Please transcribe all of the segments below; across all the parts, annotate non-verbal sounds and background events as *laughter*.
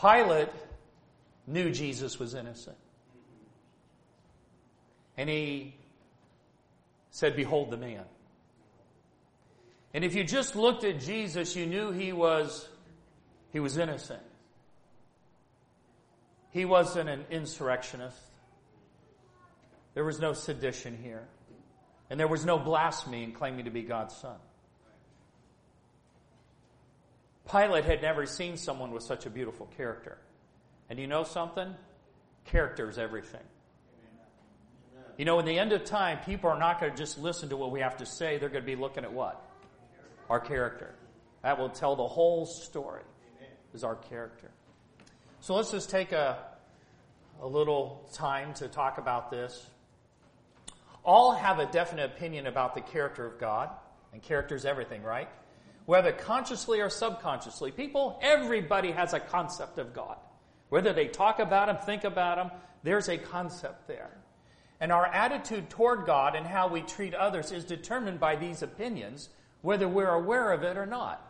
Pilate knew Jesus was innocent. And he said, Behold the man. And if you just looked at Jesus, you knew he was, he was innocent. He wasn't an insurrectionist. There was no sedition here. And there was no blasphemy in claiming to be God's son. Pilate had never seen someone with such a beautiful character. And you know something? Character is everything. You know, in the end of time, people are not going to just listen to what we have to say. They're going to be looking at what? Our character. That will tell the whole story, is our character. So let's just take a, a little time to talk about this. All have a definite opinion about the character of God, and character is everything, right? Whether consciously or subconsciously, people, everybody has a concept of God. Whether they talk about Him, think about Him, there's a concept there. And our attitude toward God and how we treat others is determined by these opinions, whether we're aware of it or not.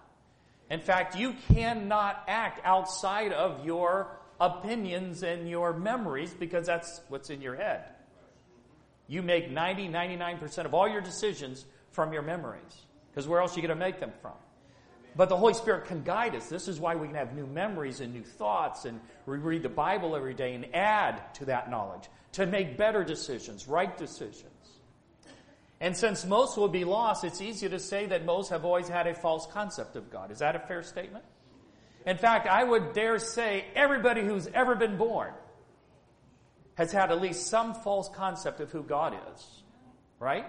In fact, you cannot act outside of your opinions and your memories because that's what's in your head. You make 90, 99% of all your decisions from your memories. Because where else are you going to make them from? But the Holy Spirit can guide us. This is why we can have new memories and new thoughts, and we read the Bible every day and add to that knowledge to make better decisions, right decisions. And since most will be lost, it's easy to say that most have always had a false concept of God. Is that a fair statement? In fact, I would dare say everybody who's ever been born has had at least some false concept of who God is. Right?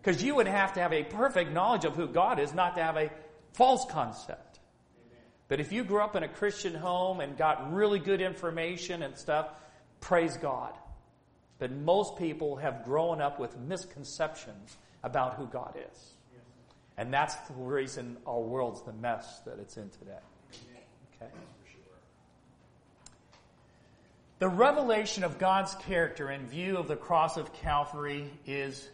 Because you would have to have a perfect knowledge of who God is, not to have a false concept. But if you grew up in a Christian home and got really good information and stuff, praise God. But most people have grown up with misconceptions about who God is. And that's the reason our world's the mess that it's in today. Okay? The revelation of God's character in view of the cross of Calvary is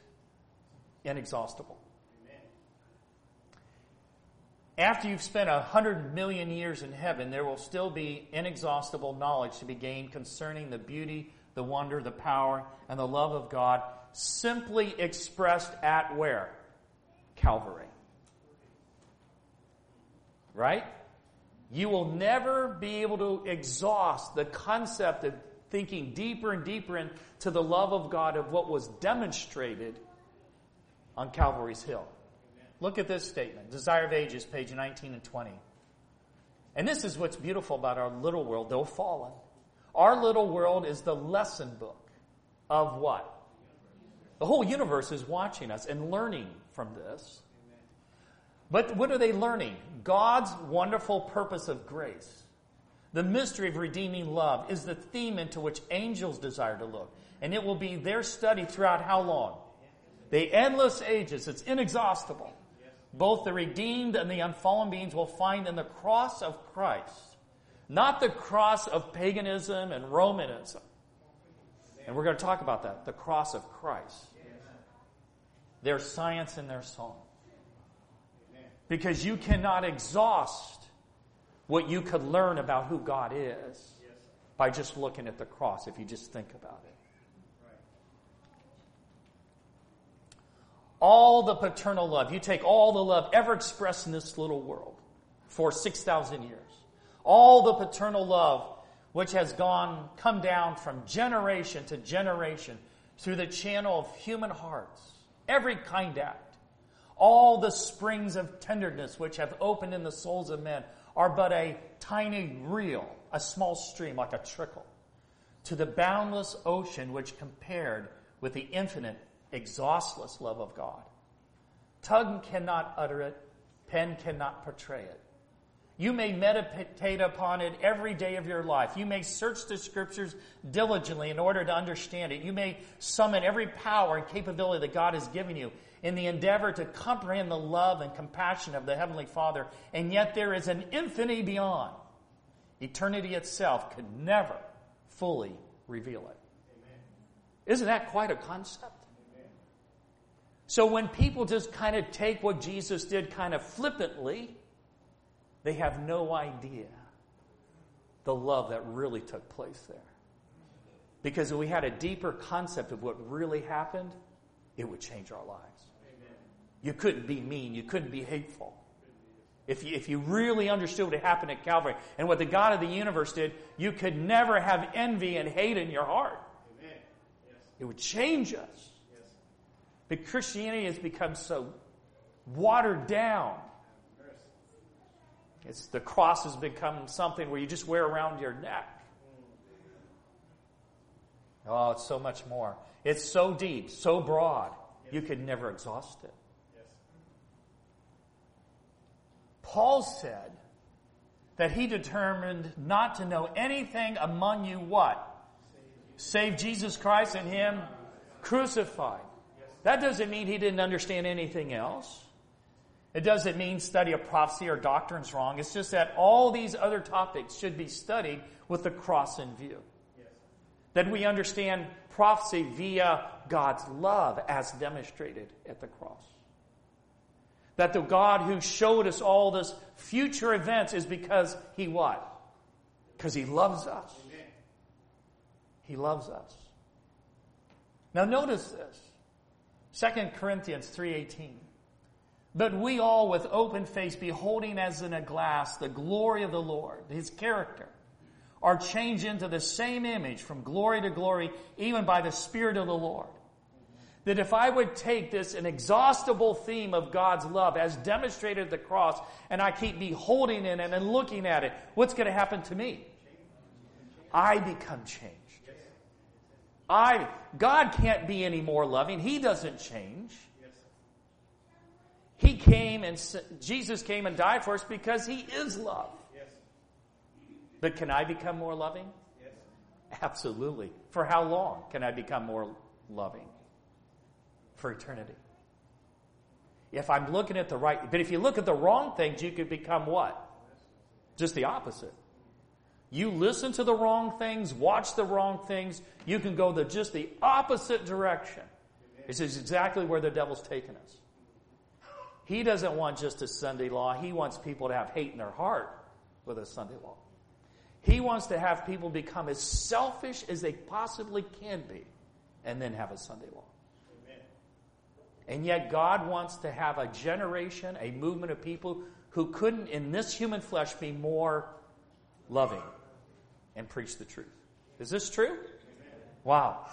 inexhaustible. After you've spent a hundred million years in heaven, there will still be inexhaustible knowledge to be gained concerning the beauty the wonder, the power, and the love of God simply expressed at where? Calvary. Right? You will never be able to exhaust the concept of thinking deeper and deeper into the love of God of what was demonstrated on Calvary's Hill. Look at this statement Desire of Ages, page 19 and 20. And this is what's beautiful about our little world, though fallen. Our little world is the lesson book of what? The whole universe is watching us and learning from this. But what are they learning? God's wonderful purpose of grace. The mystery of redeeming love is the theme into which angels desire to look. And it will be their study throughout how long? The endless ages. It's inexhaustible. Both the redeemed and the unfallen beings will find in the cross of Christ not the cross of paganism and Romanism. And we're going to talk about that the cross of Christ. Their science and their song. Because you cannot exhaust what you could learn about who God is by just looking at the cross, if you just think about it. All the paternal love, you take all the love ever expressed in this little world for 6,000 years. All the paternal love which has gone come down from generation to generation through the channel of human hearts every kind act. All the springs of tenderness which have opened in the souls of men are but a tiny reel a small stream like a trickle to the boundless ocean which compared with the infinite exhaustless love of god tongue cannot utter it pen cannot portray it you may meditate upon it every day of your life. You may search the scriptures diligently in order to understand it. You may summon every power and capability that God has given you in the endeavor to comprehend the love and compassion of the Heavenly Father. And yet there is an infinity beyond. Eternity itself could never fully reveal it. Amen. Isn't that quite a concept? Amen. So when people just kind of take what Jesus did kind of flippantly, they have no idea the love that really took place there. Because if we had a deeper concept of what really happened, it would change our lives. You couldn't be mean. You couldn't be hateful. If you, if you really understood what happened at Calvary and what the God of the universe did, you could never have envy and hate in your heart. Yes. It would change us. But Christianity has become so watered down. It's, the cross has become something where you just wear around your neck. Oh, it's so much more. It's so deep, so broad, you could never exhaust it. Paul said that he determined not to know anything among you what? Save Jesus Christ and Him crucified. That doesn't mean he didn't understand anything else. It doesn't mean study of prophecy or doctrine's wrong. It's just that all these other topics should be studied with the cross in view. Yes. That we understand prophecy via God's love as demonstrated at the cross. That the God who showed us all this future events is because he what? Because he loves us. Amen. He loves us. Now notice this. 2 Corinthians 3:18. But we all with open face, beholding as in a glass the glory of the Lord, his character, are changed into the same image from glory to glory, even by the Spirit of the Lord. That if I would take this inexhaustible theme of God's love as demonstrated at the cross, and I keep beholding it and looking at it, what's going to happen to me? I become changed. I, God can't be any more loving. He doesn't change. He came and Jesus came and died for us because He is love. But can I become more loving? Yes. Absolutely. For how long can I become more loving? For eternity. If I'm looking at the right, but if you look at the wrong things, you could become what? Just the opposite. You listen to the wrong things, watch the wrong things, you can go the just the opposite direction. This is exactly where the devil's taken us. He doesn't want just a Sunday law. He wants people to have hate in their heart with a Sunday law. He wants to have people become as selfish as they possibly can be and then have a Sunday law. Amen. And yet, God wants to have a generation, a movement of people who couldn't, in this human flesh, be more loving and preach the truth. Is this true? Wow.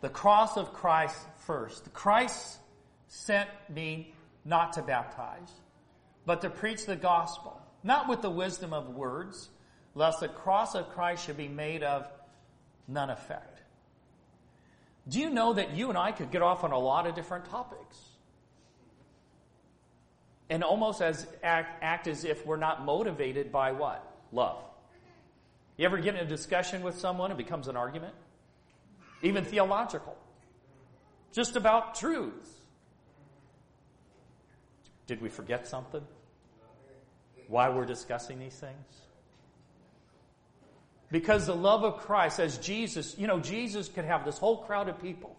The cross of Christ first. Christ sent me not to baptize, but to preach the gospel, not with the wisdom of words, lest the cross of Christ should be made of none effect. Do you know that you and I could get off on a lot of different topics? And almost as act, act as if we're not motivated by what? Love. You ever get in a discussion with someone, it becomes an argument? Even theological just about truths. Did we forget something? Why we're discussing these things? Because the love of Christ, as Jesus, you know, Jesus could have this whole crowd of people.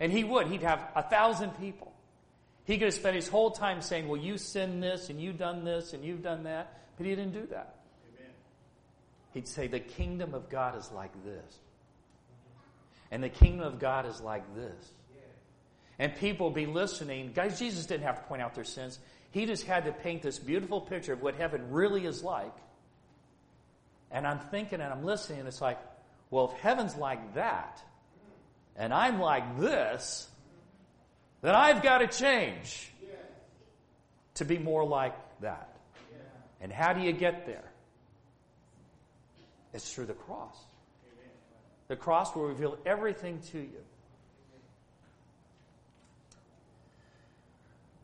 And he would. He'd have a thousand people. He could have spent his whole time saying, Well, you sinned this, and you've done this, and you've done that. But he didn't do that. Amen. He'd say, The kingdom of God is like this. And the kingdom of God is like this and people be listening. Guys, Jesus didn't have to point out their sins. He just had to paint this beautiful picture of what heaven really is like. And I'm thinking and I'm listening, and it's like, well, if heaven's like that, and I'm like this, then I've got to change to be more like that. And how do you get there? It's through the cross. The cross will reveal everything to you.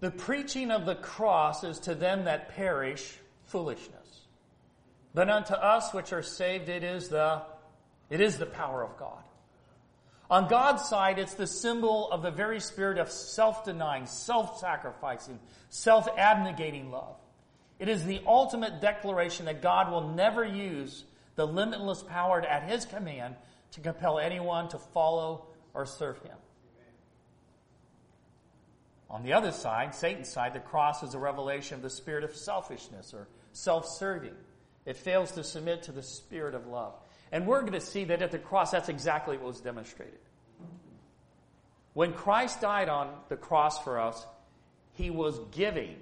The preaching of the cross is to them that perish foolishness. But unto us which are saved, it is the, it is the power of God. On God's side, it's the symbol of the very spirit of self-denying, self-sacrificing, self-abnegating love. It is the ultimate declaration that God will never use the limitless power at His command to compel anyone to follow or serve Him. On the other side, Satan's side, the cross is a revelation of the spirit of selfishness or self-serving. It fails to submit to the spirit of love. And we're going to see that at the cross, that's exactly what was demonstrated. When Christ died on the cross for us, he was giving.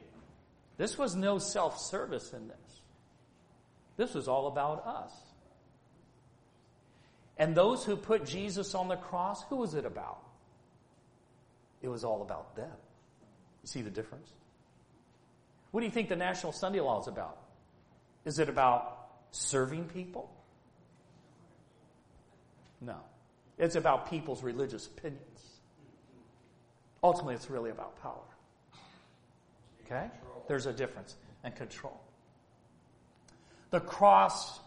This was no self service in this. This was all about us. And those who put Jesus on the cross, who was it about? It was all about them. You see the difference? What do you think the National Sunday Law is about? Is it about serving people? No. It's about people's religious opinions. Ultimately, it's really about power. Okay? There's a difference and control. The cross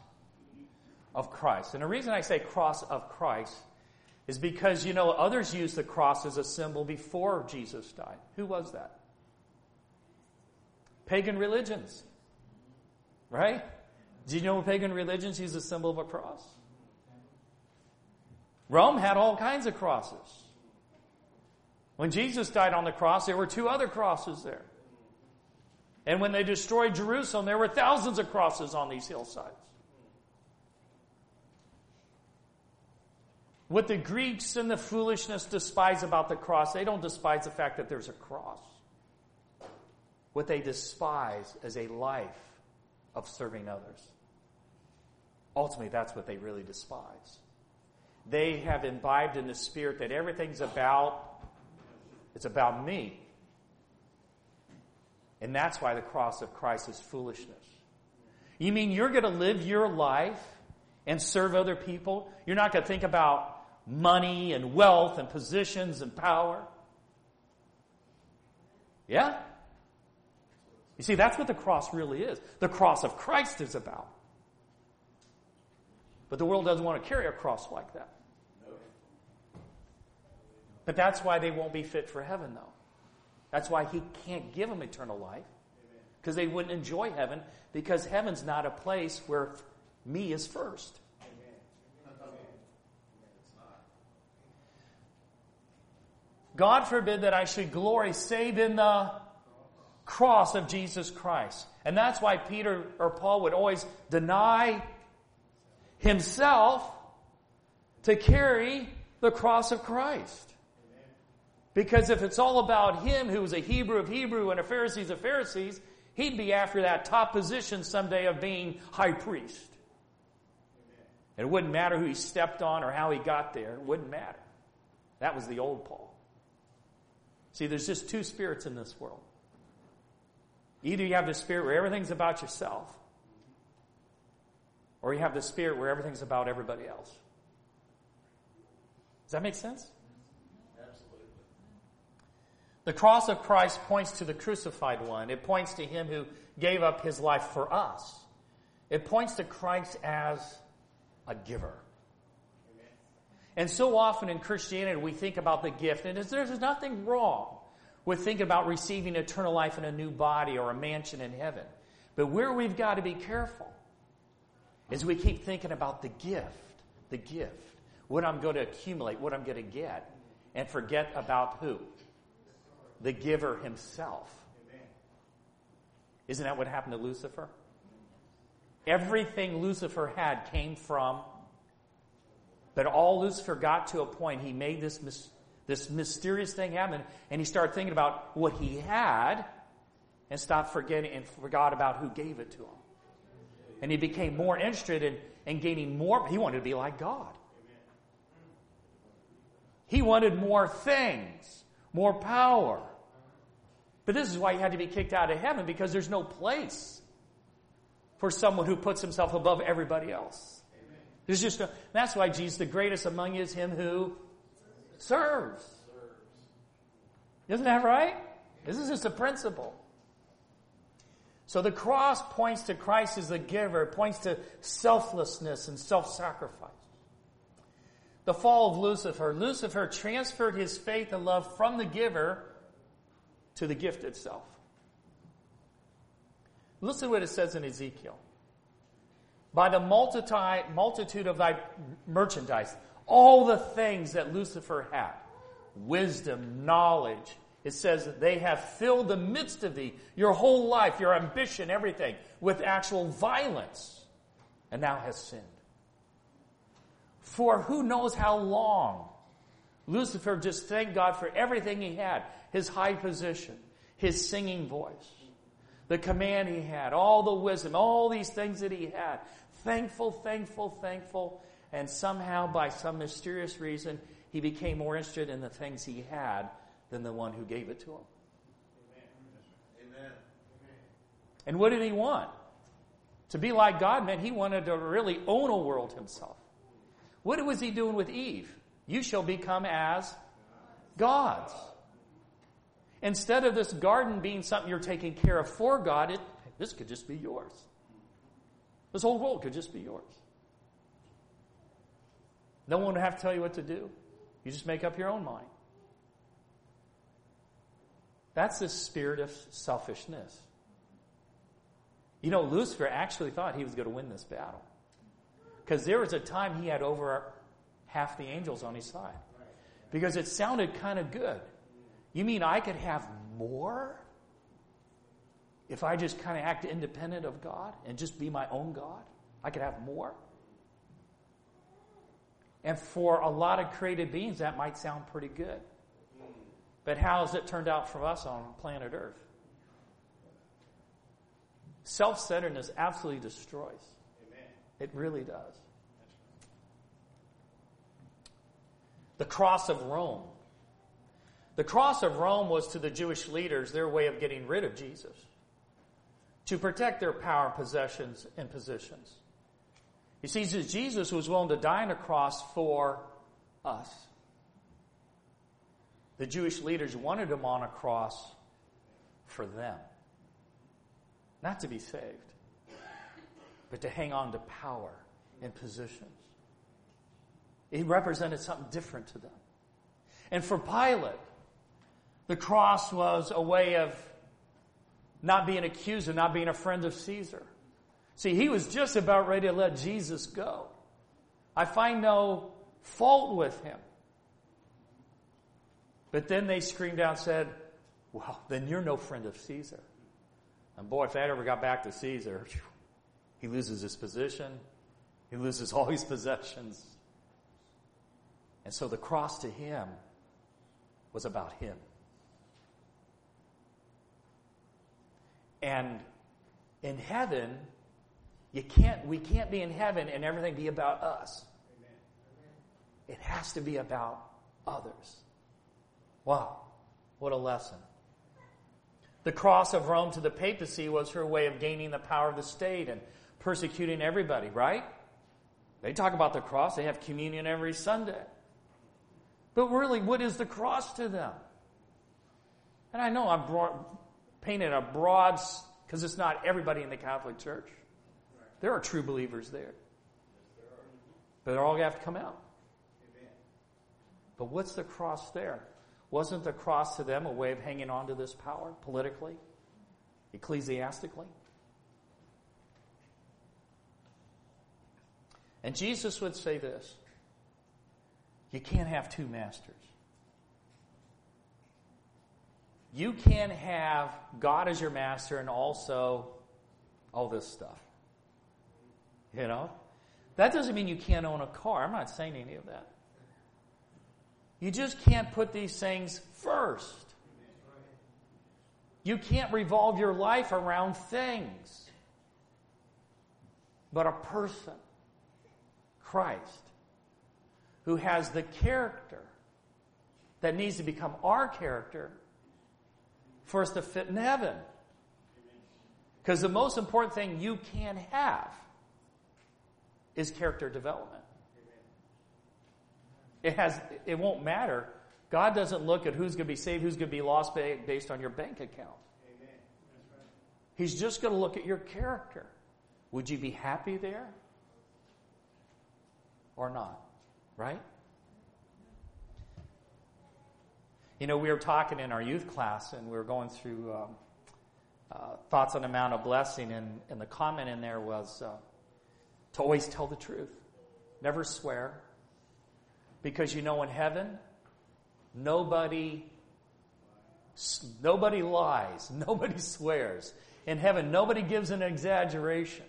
of Christ. And the reason I say cross of Christ is because, you know, others use the cross as a symbol before Jesus died. Who was that? Pagan religions. Right? Do you know pagan religions use a symbol of a cross? Rome had all kinds of crosses. When Jesus died on the cross, there were two other crosses there. And when they destroyed Jerusalem, there were thousands of crosses on these hillsides. What the Greeks and the foolishness despise about the cross, they don't despise the fact that there's a cross. What they despise is a life of serving others. Ultimately, that's what they really despise. They have imbibed in the spirit that everything's about it's about me. And that's why the cross of Christ is foolishness. You mean you're going to live your life and serve other people? You're not going to think about money and wealth and positions and power? Yeah? You see, that's what the cross really is. The cross of Christ is about. But the world doesn't want to carry a cross like that. But that's why they won't be fit for heaven, though. That's why he can't give them eternal life. Because they wouldn't enjoy heaven, because heaven's not a place where me is first. God forbid that I should glory save in the cross of Jesus Christ. And that's why Peter or Paul would always deny himself to carry the cross of Christ. Because if it's all about him, who was a Hebrew of Hebrew and a Pharisee of Pharisees, he'd be after that top position someday of being high priest. It wouldn't matter who he stepped on or how he got there. It wouldn't matter. That was the old Paul. See, there's just two spirits in this world. Either you have the spirit where everything's about yourself, or you have the spirit where everything's about everybody else. Does that make sense? Absolutely. The cross of Christ points to the crucified one. It points to him who gave up his life for us. It points to Christ as a giver. And so often in Christianity, we think about the gift, and there's nothing wrong with thinking about receiving eternal life in a new body or a mansion in heaven. But where we've got to be careful is we keep thinking about the gift, the gift, what I'm going to accumulate, what I'm going to get, and forget about who? the giver himself. Isn't that what happened to Lucifer? Everything Lucifer had came from, but all Lucifer got to a point, he made this, this mysterious thing happen, and he started thinking about what he had and stopped forgetting and forgot about who gave it to him. And he became more interested in, in gaining more. He wanted to be like God. He wanted more things more power. But this is why he had to be kicked out of heaven because there's no place for someone who puts himself above everybody else. There's just that's why Jesus, the greatest among you, is him who serves. serves. Isn't that right? This is just a principle. So the cross points to Christ as the giver, it points to selflessness and self sacrifice the fall of Lucifer, Lucifer transferred his faith and love from the giver to the gift itself. Listen to what it says in Ezekiel. By the multitude of thy merchandise, all the things that Lucifer had wisdom, knowledge, It says that they have filled the midst of thee, your whole life, your ambition, everything, with actual violence, and thou hast sinned. For who knows how long Lucifer just thanked God for everything he had his high position, his singing voice, the command he had, all the wisdom, all these things that he had. Thankful, thankful, thankful. And somehow, by some mysterious reason, he became more interested in the things he had than the one who gave it to him. Amen. And what did he want? To be like God meant he wanted to really own a world himself. What was he doing with Eve? You shall become as gods. Instead of this garden being something you're taking care of for God, it, this could just be yours. This whole world could just be yours. No one would have to tell you what to do. You just make up your own mind. That's the spirit of selfishness. You know, Lucifer actually thought he was going to win this battle. Because there was a time he had over half the angels on his side. Because it sounded kind of good. You mean I could have more? If I just kind of act independent of God and just be my own God, I could have more? And for a lot of created beings, that might sound pretty good. But how has it turned out for us on planet Earth? Self centeredness absolutely destroys. Amen. It really does. The cross of Rome. The cross of Rome was to the Jewish leaders their way of getting rid of Jesus, to protect their power, possessions, and positions. You see, Jesus was willing to die on a cross for us. The Jewish leaders wanted him on a cross for them. Not to be saved, but to hang on to power and positions. He represented something different to them. And for Pilate, the cross was a way of not being accused of not being a friend of Caesar. See, he was just about ready to let Jesus go. I find no fault with him. But then they screamed out and said, Well, then you're no friend of Caesar. And boy, if that ever got back to Caesar, *laughs* he loses his position, he loses all his possessions. And so the cross to him was about him. And in heaven, you can't, we can't be in heaven and everything be about us. It has to be about others. Wow, what a lesson. The cross of Rome to the papacy was her way of gaining the power of the state and persecuting everybody, right? They talk about the cross, they have communion every Sunday. But really, what is the cross to them? And I know I'm broad, painting a broad, because it's not everybody in the Catholic Church. There are true believers there. But they're all going to have to come out. But what's the cross there? Wasn't the cross to them a way of hanging on to this power politically, ecclesiastically? And Jesus would say this you can't have two masters. You can't have God as your master and also all this stuff. You know? That doesn't mean you can't own a car. I'm not saying any of that. You just can't put these things first. You can't revolve your life around things, but a person, Christ, who has the character that needs to become our character for us to fit in heaven. Because the most important thing you can have is character development. It has, it won't matter. God doesn't look at who's going to be saved, who's going to be lost based on your bank account. He's just going to look at your character. Would you be happy there? Or not? Right? You know, we were talking in our youth class and we were going through um, uh, thoughts on the Mount of Blessing, and, and the comment in there was uh, to always tell the truth, never swear, because you know, in heaven, nobody Nobody lies. *laughs* Nobody swears. In heaven, nobody gives an exaggeration.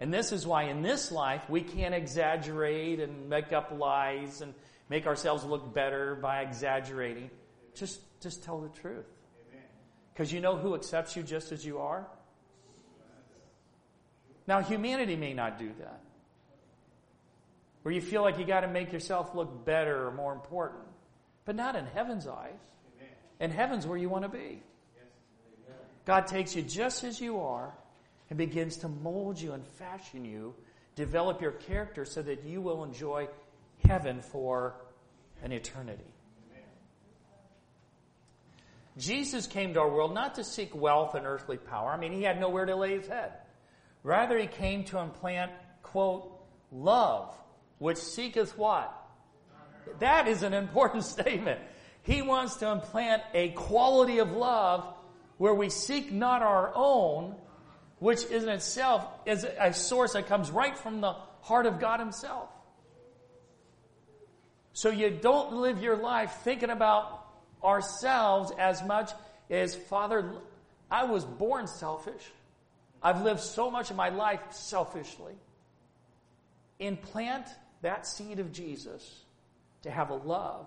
And this is why in this life we can't exaggerate and make up lies and make ourselves look better by exaggerating. Just, just tell the truth. Because you know who accepts you just as you are? Now, humanity may not do that. Where you feel like you got to make yourself look better or more important. But not in heaven's eyes. In heaven's where you want to be. God takes you just as you are and begins to mold you and fashion you, develop your character so that you will enjoy heaven for an eternity. Jesus came to our world not to seek wealth and earthly power. I mean, he had nowhere to lay his head. Rather, he came to implant, quote, love, which seeketh what? That is an important *laughs* statement. He wants to implant a quality of love where we seek not our own, which in itself is a source that comes right from the heart of God Himself. So you don't live your life thinking about ourselves as much as, Father, I was born selfish. I've lived so much of my life selfishly. Implant that seed of Jesus to have a love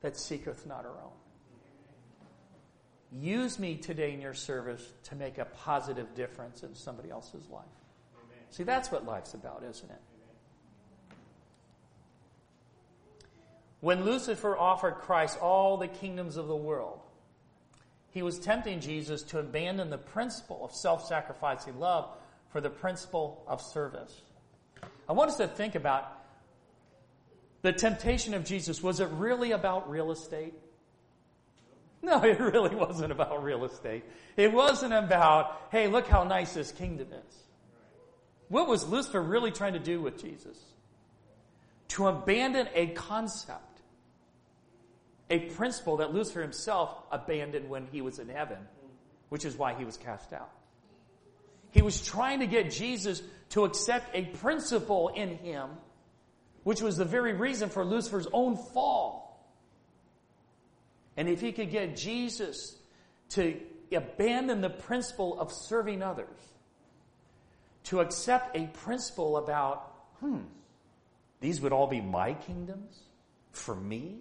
that seeketh not our own. Use me today in your service to make a positive difference in somebody else's life. Amen. See, that's what life's about, isn't it? When Lucifer offered Christ all the kingdoms of the world, he was tempting Jesus to abandon the principle of self sacrificing love for the principle of service. I want us to think about the temptation of Jesus. Was it really about real estate? No, *laughs* it really wasn't about real estate. It wasn't about, hey, look how nice this kingdom is. What was Lucifer really trying to do with Jesus? To abandon a concept, a principle that Lucifer himself abandoned when he was in heaven, which is why he was cast out. He was trying to get Jesus to accept a principle in him, which was the very reason for Lucifer's own fall. And if he could get Jesus to abandon the principle of serving others, to accept a principle about, hmm, these would all be my kingdoms for me.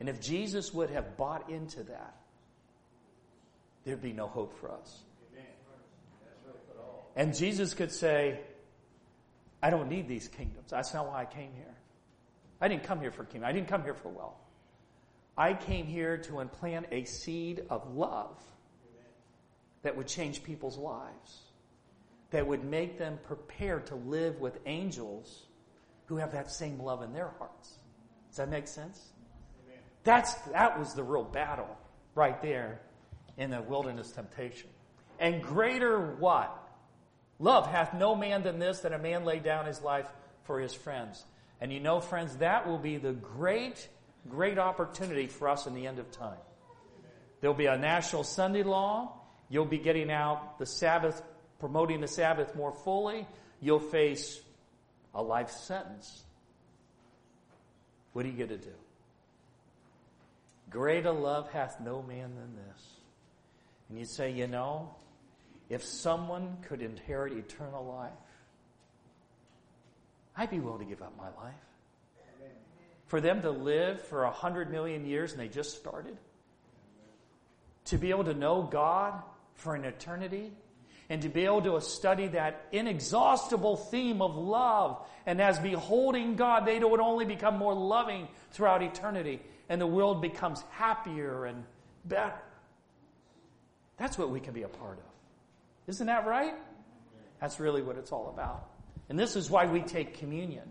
And if Jesus would have bought into that, there'd be no hope for us. And Jesus could say, I don't need these kingdoms. That's not why I came here. I didn't come here for kingdom. I didn't come here for wealth. I came here to implant a seed of love that would change people's lives, that would make them prepared to live with angels who have that same love in their hearts. Does that make sense? That's, that was the real battle right there in the wilderness temptation. And greater what? Love hath no man than this, that a man lay down his life for his friends. And you know, friends, that will be the great great opportunity for us in the end of time. There'll be a national Sunday law. You'll be getting out the Sabbath, promoting the Sabbath more fully. You'll face a life sentence. What are you going to do? Greater love hath no man than this. And you say, you know, if someone could inherit eternal life, I'd be willing to give up my life for them to live for a hundred million years and they just started? To be able to know God for an eternity? And to be able to study that inexhaustible theme of love. And as beholding God, they would only become more loving throughout eternity. And the world becomes happier and better. That's what we can be a part of. Isn't that right? That's really what it's all about. And this is why we take communion.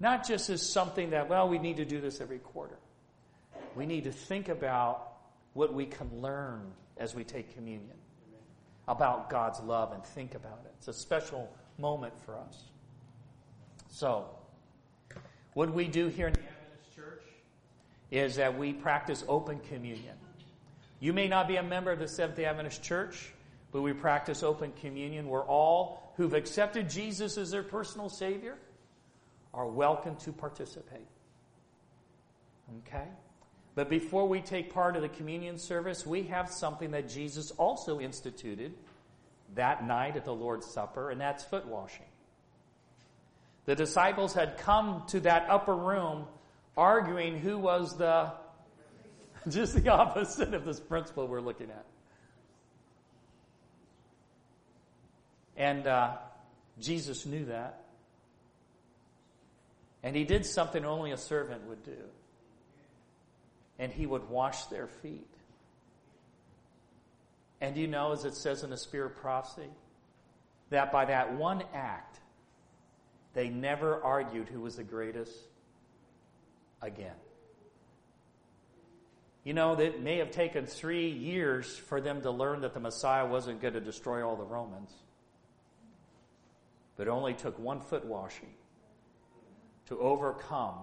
Not just as something that, well, we need to do this every quarter. We need to think about what we can learn as we take communion about God's love and think about it. It's a special moment for us. So, what we do here in the Adventist Church is that we practice open communion. You may not be a member of the Seventh day Adventist Church, but we practice open communion where all who've accepted Jesus as their personal Savior are welcome to participate. Okay? But before we take part of the communion service, we have something that Jesus also instituted that night at the Lord's Supper, and that's foot washing. The disciples had come to that upper room arguing who was the, *laughs* just the opposite of this principle we're looking at. And uh, Jesus knew that. And he did something only a servant would do. And he would wash their feet. And you know, as it says in the Spirit of prophecy, that by that one act, they never argued who was the greatest again. You know, it may have taken three years for them to learn that the Messiah wasn't going to destroy all the Romans. But it only took one foot washing to overcome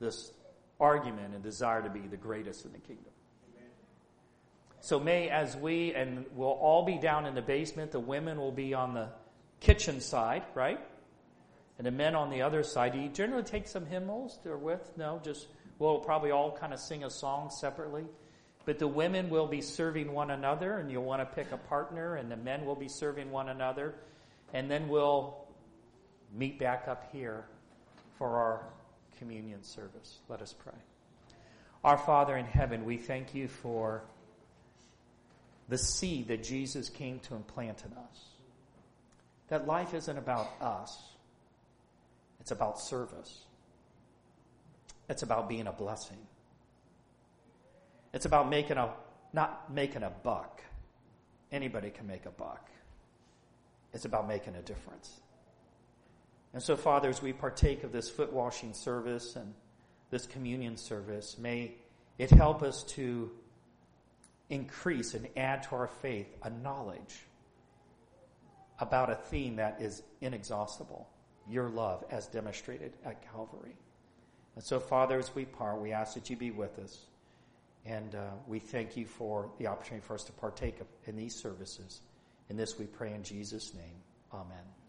this argument and desire to be the greatest in the kingdom. So may as we, and we'll all be down in the basement, the women will be on the kitchen side, right? And the men on the other side. Do you generally take some hymnals or with? No, just, we'll probably all kind of sing a song separately. But the women will be serving one another, and you'll want to pick a partner, and the men will be serving one another. And then we'll meet back up here for our communion service. Let us pray. Our Father in heaven, we thank you for the seed that Jesus came to implant in us. That life isn't about us, it's about service, it's about being a blessing. It's about making a, not making a buck. Anybody can make a buck. It's about making a difference. And so, Father, as we partake of this foot washing service and this communion service, may it help us to increase and add to our faith a knowledge about a theme that is inexhaustible your love as demonstrated at Calvary. And so, Father, as we part, we ask that you be with us. And uh, we thank you for the opportunity for us to partake in these services. In this we pray in Jesus' name. Amen.